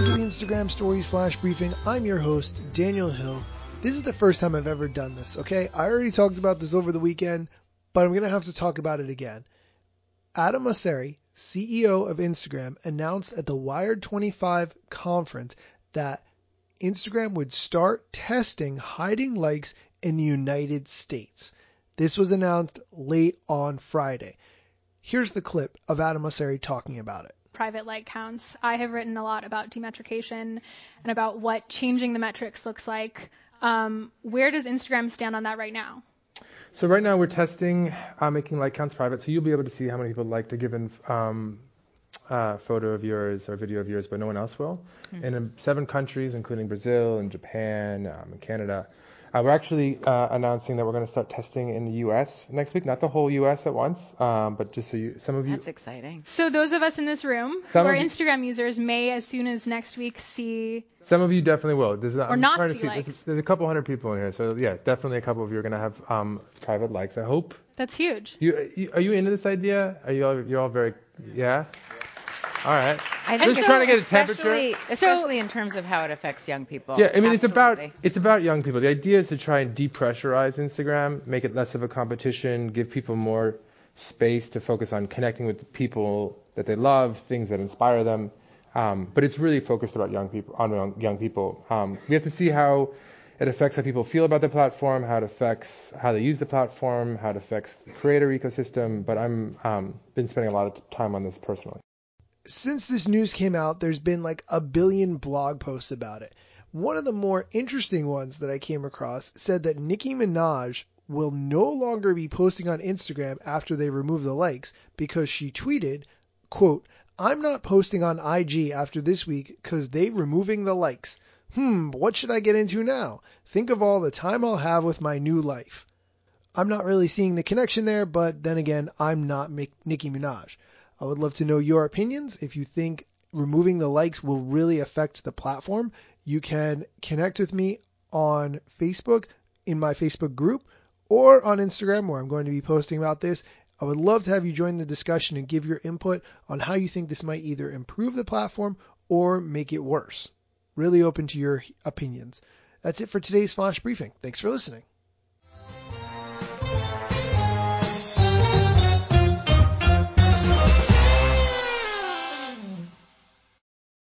Instagram Stories Flash Briefing. I'm your host, Daniel Hill. This is the first time I've ever done this, okay? I already talked about this over the weekend, but I'm going to have to talk about it again. Adam Mosseri, CEO of Instagram, announced at the Wired 25 conference that Instagram would start testing hiding likes in the United States. This was announced late on Friday. Here's the clip of Adam Mosseri talking about it. Private like counts. I have written a lot about demetrication and about what changing the metrics looks like. Um, where does Instagram stand on that right now? So right now we're testing uh, making like counts private, so you'll be able to see how many people like a given um, uh, photo of yours or video of yours, but no one else will. Mm-hmm. And in seven countries, including Brazil and Japan um, and Canada, uh, we're actually uh, announcing that we're going to start testing in the U.S. next week. Not the whole U.S. at once, um, but just so you, some of you. That's exciting. So those of us in this room who are Instagram users may, as soon as next week, see. Some of you definitely will. There's not, or I'm not see to see. likes. There's, there's, a couple hundred people in here, so yeah, definitely a couple of you are going to have um, private likes. I hope. That's huge. You, you, are you into this idea? Are you all, you're all very yeah? All right. I think just so trying to get a temperature. Especially, especially in terms of how it affects young people. Yeah, I mean Absolutely. it's about it's about young people. The idea is to try and depressurize Instagram, make it less of a competition, give people more space to focus on connecting with people that they love, things that inspire them. Um, but it's really focused about young people on young people. Um, we have to see how it affects how people feel about the platform, how it affects how they use the platform, how it affects the creator ecosystem. But I'm um, been spending a lot of time on this personally since this news came out, there's been like a billion blog posts about it. One of the more interesting ones that I came across said that Nicki Minaj will no longer be posting on Instagram after they remove the likes because she tweeted, quote, I'm not posting on IG after this week because they removing the likes. Hmm, what should I get into now? Think of all the time I'll have with my new life. I'm not really seeing the connection there, but then again, I'm not Nicki Minaj. I would love to know your opinions. If you think removing the likes will really affect the platform, you can connect with me on Facebook in my Facebook group or on Instagram where I'm going to be posting about this. I would love to have you join the discussion and give your input on how you think this might either improve the platform or make it worse. Really open to your opinions. That's it for today's flash briefing. Thanks for listening.